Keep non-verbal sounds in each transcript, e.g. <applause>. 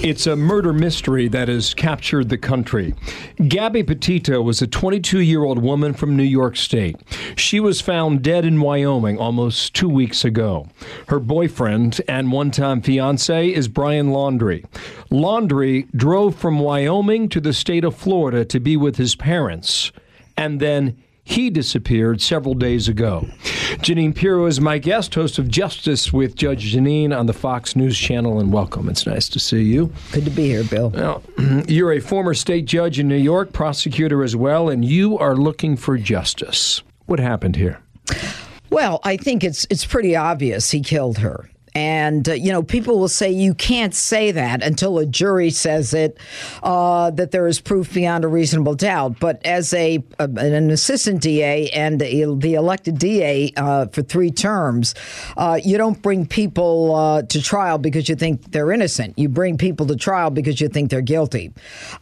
It's a murder mystery that has captured the country. Gabby Petito was a 22 year old woman from New York State. She was found dead in Wyoming almost two weeks ago. Her boyfriend and one time fiance is Brian Laundrie. Laundrie drove from Wyoming to the state of Florida to be with his parents, and then he disappeared several days ago. Jeanine Pirro is my guest, host of Justice with Judge Jeanine on the Fox News Channel, and welcome. It's nice to see you. Good to be here, Bill. Now, <clears throat> you're a former state judge in New York, prosecutor as well, and you are looking for justice. What happened here? Well, I think it's it's pretty obvious he killed her. And, uh, you know, people will say you can't say that until a jury says it, uh, that there is proof beyond a reasonable doubt. But as a, an assistant DA and a, the elected DA uh, for three terms, uh, you don't bring people uh, to trial because you think they're innocent. You bring people to trial because you think they're guilty.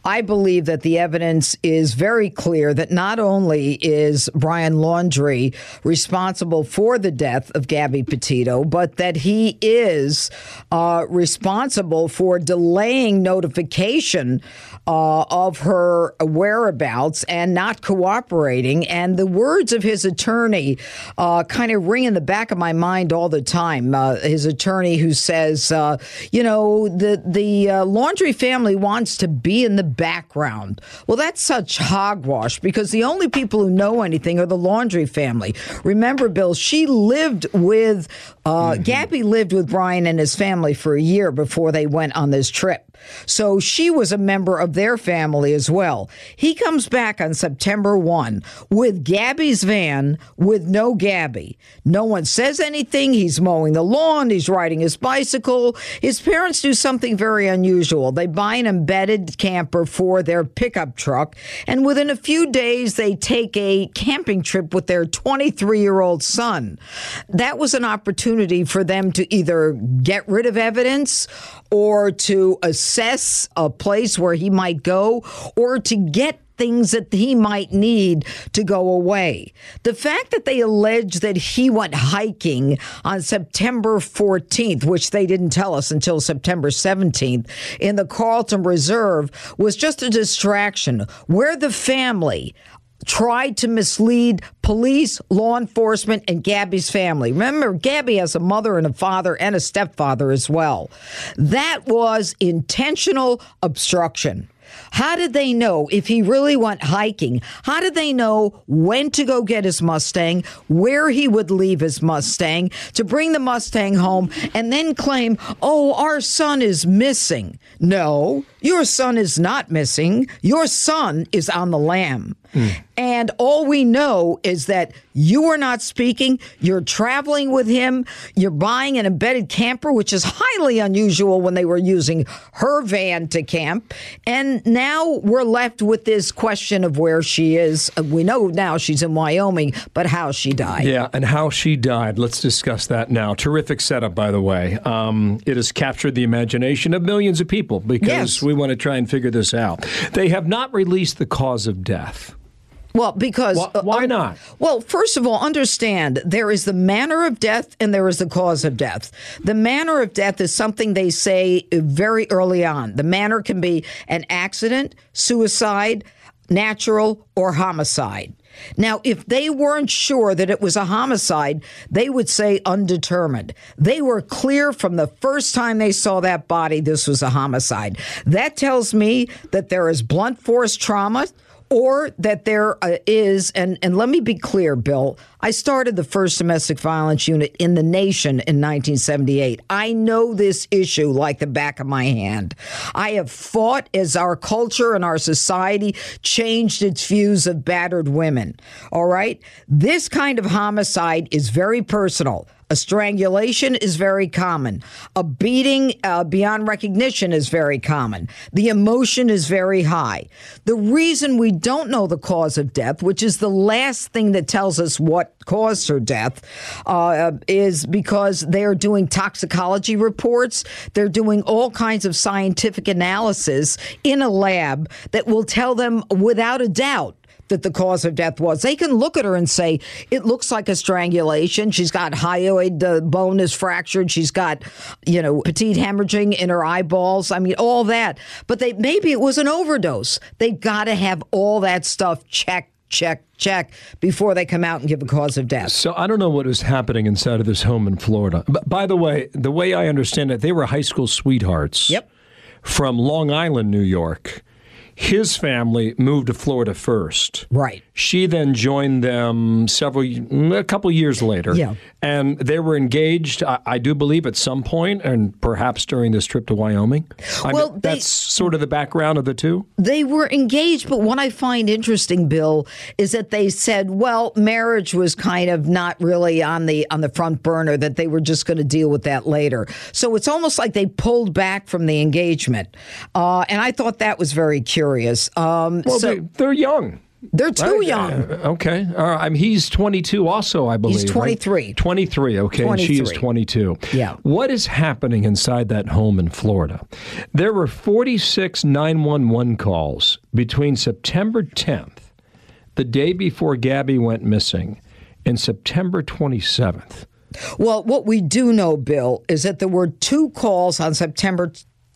I believe that the evidence is very clear that not only is Brian Laundrie responsible for the death of Gabby Petito, but that he is uh, responsible for delaying notification uh, of her whereabouts and not cooperating. And the words of his attorney uh, kind of ring in the back of my mind all the time. Uh, his attorney who says, uh, you know, the the uh, Laundrie family wants to be in the background. Well, that's such hogwash because the only people who know anything are the Laundrie family. Remember, Bill, she lived with mm-hmm. Gabby lived with Brian and his family for a year before they went on this trip. So she was a member of their family as well. He comes back on September 1 with Gabby's van with no Gabby. No one says anything. He's mowing the lawn, he's riding his bicycle. His parents do something very unusual. They buy an embedded camper for their pickup truck, and within a few days, they take a camping trip with their 23 year old son. That was an opportunity for them to either get rid of evidence or to assess a place where he might go or to get things that he might need to go away. The fact that they allege that he went hiking on September 14th, which they didn't tell us until September 17th, in the Carlton Reserve was just a distraction where the family tried to mislead police, law enforcement, and Gabby's family. Remember, Gabby has a mother and a father and a stepfather as well. That was intentional obstruction. How did they know if he really went hiking? How did they know when to go get his Mustang, where he would leave his Mustang to bring the Mustang home and then claim, oh, our son is missing? No, your son is not missing. Your son is on the lam. Mm. And all we know is that you are not speaking. You're traveling with him. You're buying an embedded camper, which is highly unusual when they were using her van to camp. And now we're left with this question of where she is. Uh, we know now she's in Wyoming, but how she died. Yeah, and how she died. Let's discuss that now. Terrific setup, by the way. Um, it has captured the imagination of millions of people because yes. we want to try and figure this out. They have not released the cause of death. Well, because why, why uh, not? Well, first of all, understand there is the manner of death and there is the cause of death. The manner of death is something they say very early on. The manner can be an accident, suicide, natural, or homicide. Now, if they weren't sure that it was a homicide, they would say undetermined. They were clear from the first time they saw that body this was a homicide. That tells me that there is blunt force trauma or that there uh, and, and let me be clear, Bill, I started the first domestic violence unit in the nation in 1978. I know this issue like the back of my hand. I have fought as our culture and our society changed its views of battered women. All right? This kind of homicide is very personal. A strangulation is very common. A beating uh, beyond recognition is very common. The emotion is very high. The reason we don't know the cause of death, which is the last thing that tells us what caused her death, uh, is because they're doing toxicology reports. They're doing all kinds of scientific analysis in a lab that will tell them without a doubt that the cause of death was. They can look at her and say, it looks like a strangulation. She's got hyoid, the bone is fractured. She's got, you know, petite hemorrhaging in her eyeballs. I mean, all that. But they maybe it was an overdose. They've got to have all that stuff checked check, check before they come out and give a cause of death. So I don't know what was happening inside of this home in Florida. But by the way, the way I understand it, they were high school sweethearts. Yep. From Long Island, New York. His family moved to Florida first. Right. She then joined them several, a couple years later. Yeah. And they were engaged, I, I do believe, at some point, and perhaps during this trip to Wyoming. I Well, mean, they- that's sort of the background of the two. They were engaged, but what I find interesting, Bill, is that they said, well, marriage was kind of not really on the on the front burner, that they were just going to deal with that later. So it's almost like they pulled back from the engagement. Uh, and I thought that was very curious. Um, Well, so they, they're young. They're too Right? young. Uh, okay. All right. I mean, he's 22 also, I believe. He's 23. 23. Okay. And she is 22. Yeah. What is happening inside that home in Florida? There were 46 911 calls between September 10th, the day before Gabby went missing, and September 27th. Well, what we do know, Bill, is that there were two calls on September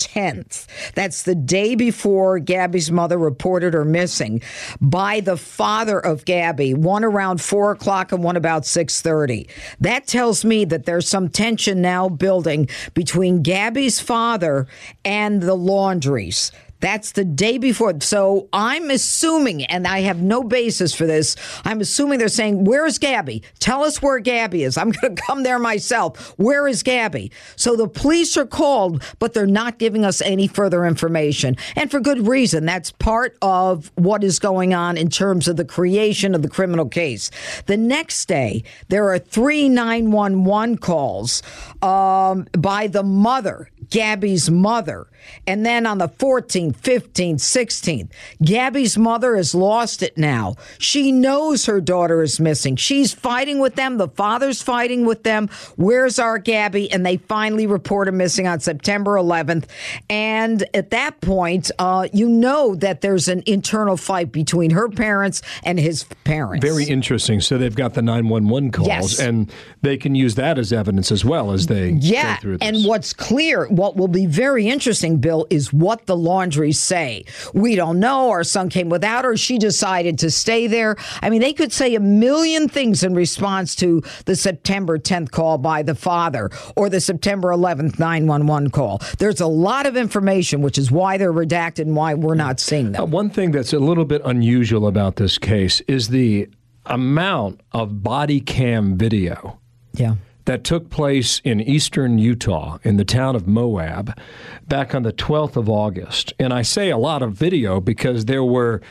10th. That's the day before Gabby's mother reported her missing by the father of Gabby, one around four o'clock and one about 6.30. That tells me that there's some tension now building between Gabby's father and the Laundries. That's the day before. So I'm assuming, and I have no basis for this, I'm assuming they're saying, Where's Gabby? Tell us where Gabby is. I'm <laughs> going to come there myself. Where is Gabby? So the police are called, but they're not giving us any further information. And for good reason. That's part of what is going on in terms of the creation of the criminal case. The next day, there are three 911 calls um, by the mother, Gabby's mother. And then on the 14th, 15th, 16th, Gabby's mother has lost it now. She knows her daughter is missing. She's fighting with them. The father's fighting with them. Where's our Gabby? And they finally report her missing on September 11th. And at that point, uh, you know that there's an internal fight between her parents and his parents. Very interesting. So they've got the 911 calls, Yes. and they can use that as evidence as well as they Yeah, go through this. and what's clear, what will be very interesting, Bill, is what the Laundries say. We don't know. Our son came without her. She decided to stay there. I mean, they could say a million things in response to the September 10th call by the father or the September 11th 911 call. There's a lot of information, which is why they're redacted and why we're not seeing them. Uh, One thing that's a little bit unusual about this case is the amount of body cam video Yeah. That took place in eastern Utah in the town of Moab back on the 12th of August. And I say a lot of video because there were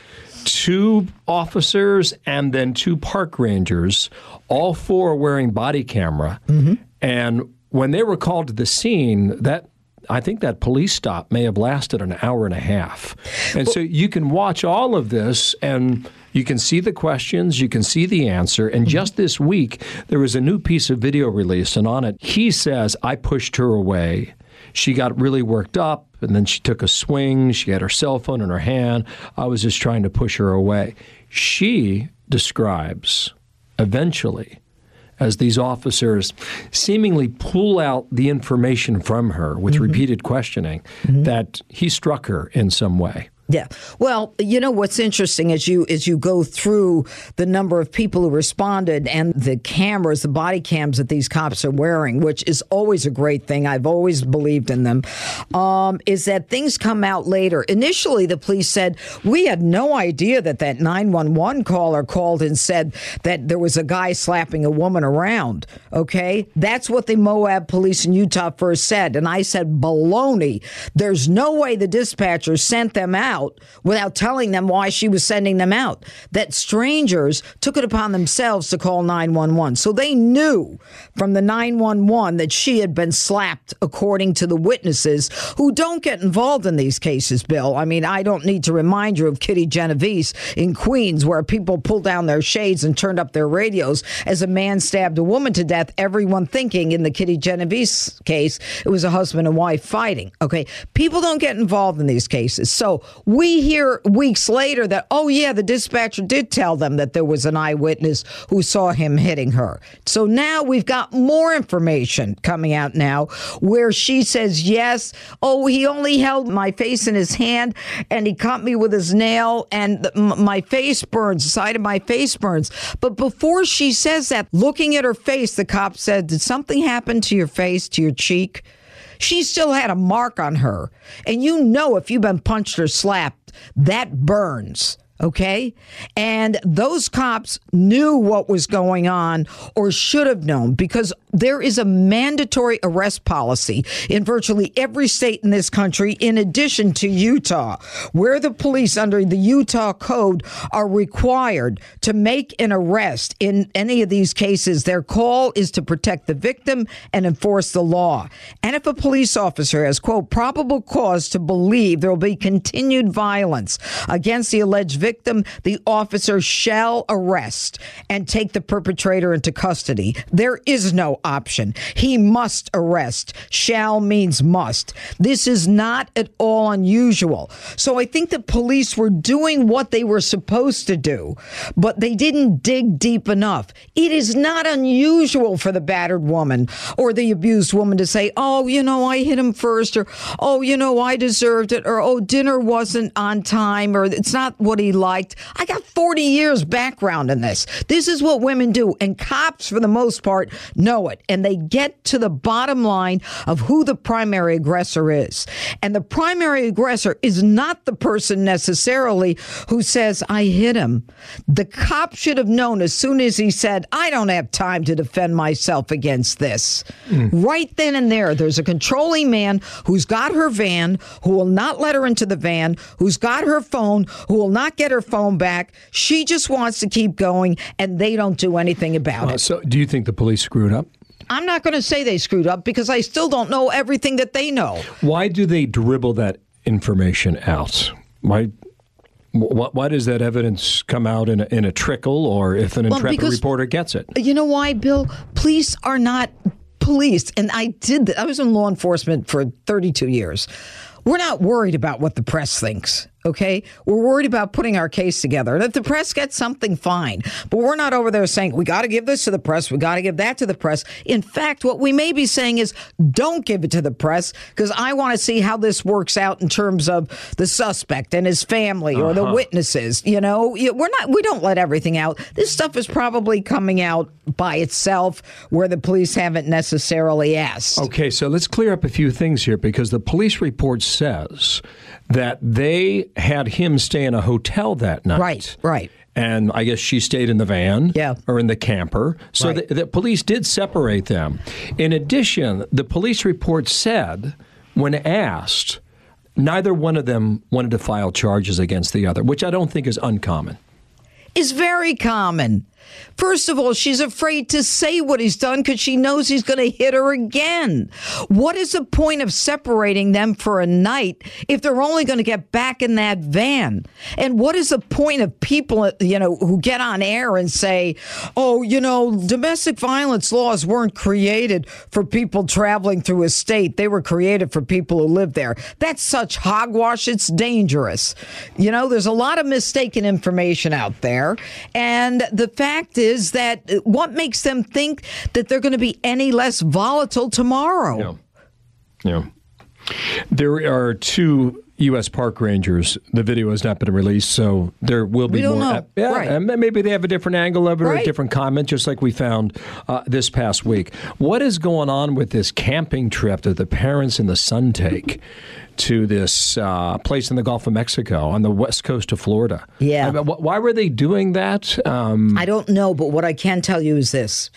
two officers and then two park rangers, all four wearing body camera. Mm-hmm. And when they were called to the scene, that I think that police stop may have lasted an hour and a half. And so you can watch all of this and you can see the questions, you can see the answer. And mm-hmm. just this week, there was a new piece of video released, and on it, he says, I pushed her away. She got really worked up, and then she took a swing. She had her cell phone in her hand. I was just trying to push her away. She describes eventually as these officers seemingly pull out the information from her with mm-hmm. repeated questioning mm-hmm. that he struck her in some way. Yeah. Well, you know what's interesting as you as you go through the number of people who responded and the cameras, the body cams that these cops are wearing, which is always a great thing. I've always believed in them. Um, is that things come out later? Initially, the police said we had no idea that that nine one one caller called and said that there was a guy slapping a woman around. Okay, that's what the Moab police in Utah first said, and I said baloney. There's no way the dispatcher sent them out out without telling them why she was sending them out. That strangers took it upon themselves to call 911. So they knew from the 911 that she had been slapped, according to the witnesses who don't get involved in these cases, Bill. I mean, I don't need to remind you of Kitty Genovese in Queens, where people pulled down their shades and turned up their radios as a man stabbed a woman to death, everyone thinking in the Kitty Genovese case it was a husband and wife fighting. Okay. People don't get involved in these cases. So we hear weeks later that, oh, yeah, the dispatcher did tell them that there was an eyewitness who saw him hitting her. So now we've got more information coming out now where she says, yes, oh, he only held my face in his hand and he caught me with his nail and my face burns, the side of my face burns. But before she says that, looking at her face, the cop said, did something happen to your face, to your cheek? She still had a mark on her. And you know, if you've been punched or slapped, that burns okay? And those cops knew what was going on or should have known because there is a mandatory arrest policy in virtually every state in this country, in addition to Utah, where the police under the Utah code are required to make an arrest in any of these cases. Their call is to protect the victim and enforce the law. And if a police officer has, quote, probable cause to believe there will be continued violence against the alleged victim, the officer shall arrest and take the perpetrator into custody. There is no option. He must arrest. Shall means must. This is not at all unusual. So I think the police were doing what they were supposed to do, but they didn't dig deep enough. It is not unusual for the battered woman or the abused woman to say, oh, you know, I hit him first, or oh, you know, I deserved it, or oh, dinner wasn't on time, or it's not what he liked. I got 40 years background in this. This is what women do. And cops, for the most part, know it. And they get to the bottom line of who the primary aggressor is. And the primary aggressor is not the person necessarily who says, I hit him. The cop should have known as soon as he said, I don't have time to defend myself against this. Mm. Right then and there, there's a controlling man who's got her van, who will not let her into the van, who's got her phone, who will not get her phone back. She just wants to keep going, and they don't do anything about uh, it. So, do you think the police screwed up? I'm not going to say they screwed up because I still don't know everything that they know. Why do they dribble that information out? Why? Why does that evidence come out in a, in a trickle, or if an intrepid well, because, reporter gets it? You know why, Bill? Police are not police, and I did. I was in law enforcement for 32 years. We're not worried about what the press thinks. Okay. We're worried about putting our case together. And if the press gets something, fine. But we're not over there saying, we got to give this to the press. We got to give that to the press. In fact, what we may be saying is, don't give it to the press because I want to see how this works out in terms of the suspect and his family or uh-huh. the witnesses. You know, we're not, we don't let everything out. This stuff is probably coming out by itself where the police haven't necessarily asked. Okay. So let's clear up a few things here because the police report says that they had him stay in a hotel that night. Right, right. And I guess she stayed in the van yeah. or in the camper. So right. the, the police did separate them. In addition, the police report said, when asked, neither one of them wanted to file charges against the other, which I don't think is uncommon. Is very common. First of all, she's afraid to say what he's done because she knows he's going to hit her again. What is the point of separating them for a night if they're only going to get back in that van? And what is the point of people, you know, who get on air and say, oh, you know, domestic violence laws weren't created for people traveling through a state. They were created for people who live there. That's such hogwash. It's dangerous. You know, there's a lot of mistaken information out there. And the fact fact is that what makes them think that they're going to be any less volatile tomorrow? Yeah. Yeah. There are two U.S. Park Rangers. The video has not been released, so there will be more. Know. yeah, right. and maybe they have a different angle of it or a different comment, just like we found uh, this past week. What is going on with this camping trip that the parents and the son take? To this uh, place in the Gulf of Mexico on the west coast of Florida. Yeah. I mean, why were they doing that? Um, I don't know, but what I can tell you is this.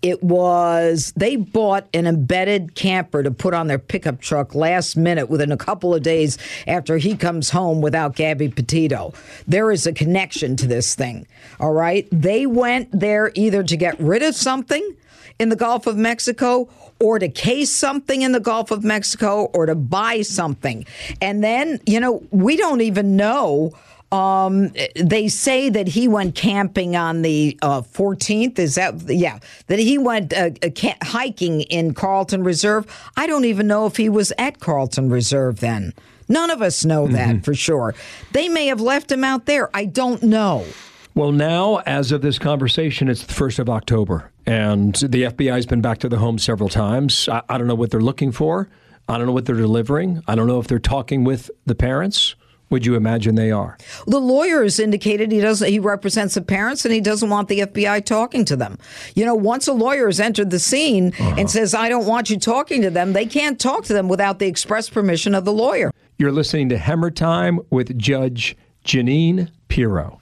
It was, they bought an embedded camper to put on their pickup truck last minute within a couple of days after he comes home without Gabby Petito. There is a connection to this thing, all right? They went there either to get rid of something in the Gulf of Mexico or to case something in the Gulf of Mexico or to buy something. And then, you know, we don't even know. Um, they say that he went camping on the uh, 14th. Is that, yeah, that he went uh, uh, hiking in Carlton Reserve. I don't even know if he was at Carlton Reserve then. None of us know that mm-hmm. for sure. They may have left him out there. I don't know. Well, now, as of this conversation, it's the 1st of October, and the FBI has been back to the home several times. I, I, don't know what they're looking for. I don't know what they're delivering. I don't know if they're talking with the parents. Would you imagine they are? The lawyer has indicated he doesn't. He represents the parents, and he doesn't want the FBI talking to them. You know, once a lawyer has entered the scene uh-huh. and says, "I don't want you talking to them," they can't talk to them without the express permission of the lawyer. You're listening to Hemmer Time with Judge Jeanine Pirro.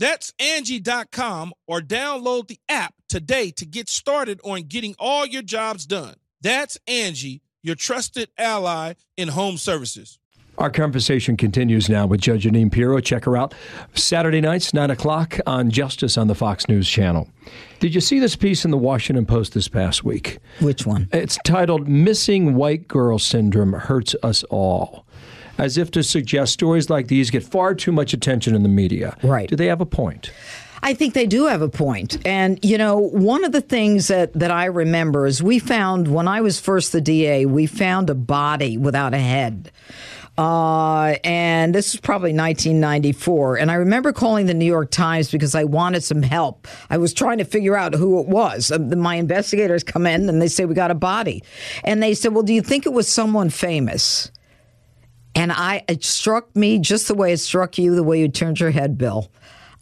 That's Angie.com or download the app today to get started on getting all your jobs done. That's Angie, your trusted ally in home services. Our conversation continues now with Judge Jeanine Pirro. Check her out Saturday nights, 9 o'clock on Justice on the Fox News Channel. Did you see this piece in the Washington Post this past week? Which one? It's titled Missing White Girl Syndrome Hurts Us All as if to suggest stories like these get far too much attention in the media. Right. Do they have a point? I think they do have a point. And, you know, one of the things that, that I remember is we found, when I was first the DA, we found a body without a head. Uh, and this was probably 1994. And I remember calling the New York Times because I wanted some help. I was trying to figure out who it was. My investigators come in and they say, We got a body. And they said, Well, do you think it was someone famous? And I it struck me just the way it struck you, the way you turned your head, Bill.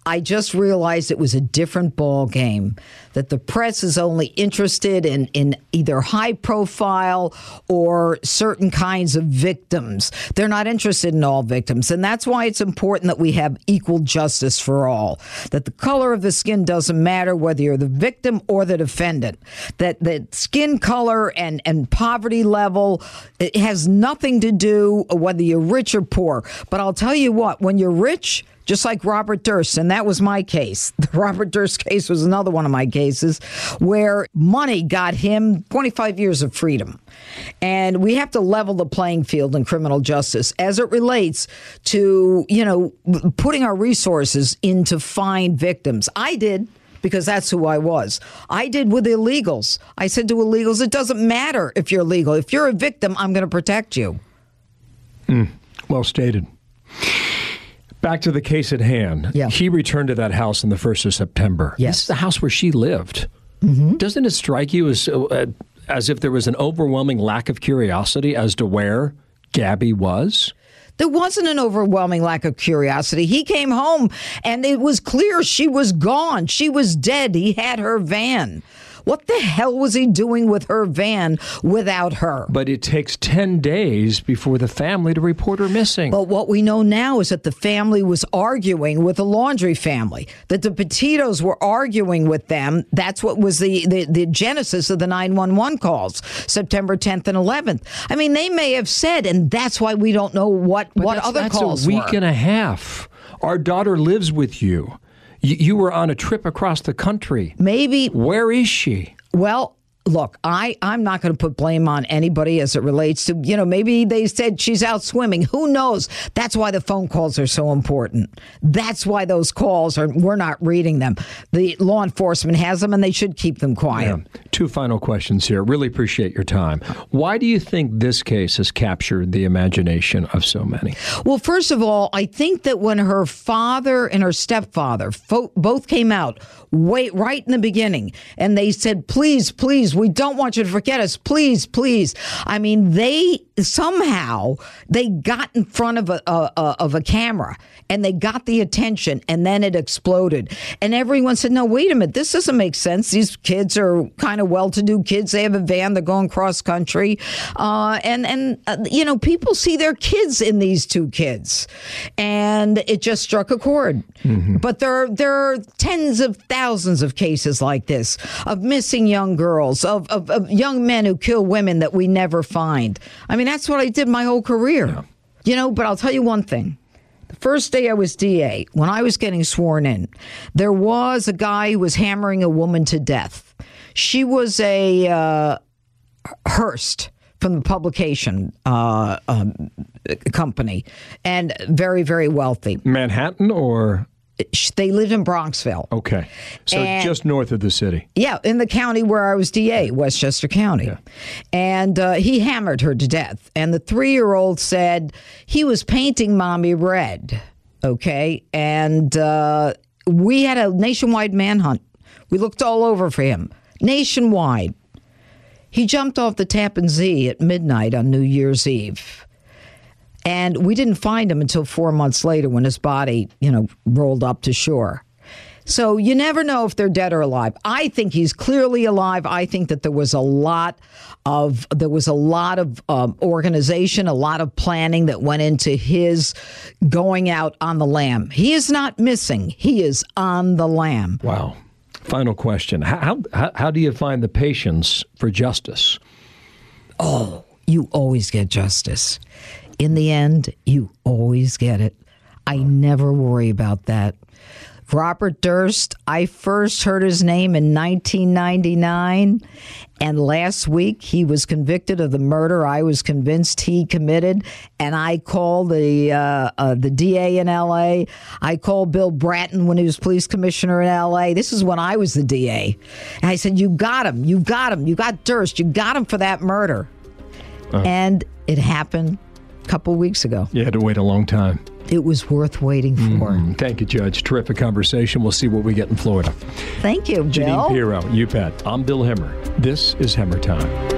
I just realized it was a different ball game. That the press is only interested in, in either high profile or certain kinds of victims. They're not interested in all victims. And that's why it's important that we have equal justice for all. That the color of the skin doesn't matter whether you're the victim or the defendant. That that skin color and, and poverty level it has nothing to do whether you're rich or poor. But I'll tell you what, when you're rich, just like Robert Durst, and that was my case. <laughs> The Robert Durst case was another one of my cases where money got him 25 years of freedom. And we have to level the playing field in criminal justice as it relates to, you know, putting our resources into find victims. I did because that's who I was. I did with illegals. I said to illegals, it doesn't matter if you're legal. If you're a victim, I'm going to protect you. Mm, well stated. Back to the case at hand. Yeah. He returned to that house on the 1st of September. Yes. This is the house where she lived. Mm-hmm. Doesn't it strike you as uh, as if there was an overwhelming lack of curiosity as to where Gabby was? There wasn't an overwhelming lack of curiosity. He came home and it was clear she was gone. She was dead. He had her van. What the hell was he doing with her van without her? But it takes 10 days before the family to report her missing. But what we know now is that the family was arguing with the Laundrie family, that the Petitos were arguing with them. That's what was the, the, the genesis of the 911 calls, September 10th and 11th. I mean, they may have said, and that's why we don't know what, but what that's, other that's calls a week were. and a half. Our daughter lives with you. You, were on a trip across the country. Maybe. Where is she? Well, look, I, I'm not going to put blame on anybody as it relates to, you know, maybe they said she's out swimming. Who knows? That's why the phone calls are so important. That's why those calls are, we're not reading them. The law enforcement has them and they should keep them quiet. Yeah. Two final questions here. Really appreciate your time. Why do you think this case has captured the imagination of so many? Well, first of all, I think that when her father and her stepfather fo- both came out, wait, right in the beginning, and they said, please, please, we don't want you to forget us. Please, please. I mean, they somehow they got in front of a, a, a, of a camera and they got the attention and then it exploded. And everyone said, no, wait a minute. This doesn't make sense. These kids are kind of well-to-do kids. They have a van. They're going cross country. Uh, and, and uh, you know, people see their kids in these two kids. And it just struck a chord. Mm-hmm. But there, there are tens of thousands of cases like this of missing young girls, of, of, of young men who kill women that we never find. I mean, that's what I did my whole career. Yeah. You know, but I'll tell you one thing. The first day I was DA, when I was getting sworn in, there was a guy who was hammering a woman to death. She was a uh, Hearst from the publication uh, um, company and very, very wealthy. Manhattan or they lived in Bronxville. Okay. So and, just north of the city. Yeah, in the county where I was DA, Westchester County. Yeah. And uh, he hammered her to death. And the three year old said he was painting mommy red. Okay. And uh, we had a nationwide manhunt. We looked all over for him, nationwide. He jumped off the Tappan Zee at midnight on New Year's Eve. And we didn't find him until four months later when his body, you know, rolled up to shore. So you never know if they're dead or alive. I think he's clearly alive. I think that there was a lot of there was a lot of um, organization, a lot of planning that went into his going out on the lam. He is not missing. He is on the lam. Wow. Final question: How how, how do you find the patience for justice? Oh, you always get justice in the end, you always get it. I never worry about that. Robert Durst, I first heard his name in 1999, and last week he was convicted of the murder I was convinced he committed. And I called the uh, uh, the DA in L.A. I called Bill Bratton when he was police commissioner in L.A. This is when I was the DA, and I said, "You got him! You got him! You got Durst! You got him for that murder!" Uh-huh. And it happened couple weeks ago. You had to wait a long time. It was worth waiting for. Mm, thank you, Judge. Terrific conversation. We'll see what we get in Florida. Thank you, Bill. Jeanine Pirro, you bet. I'm Bill Hemmer. This is Hemmer Time.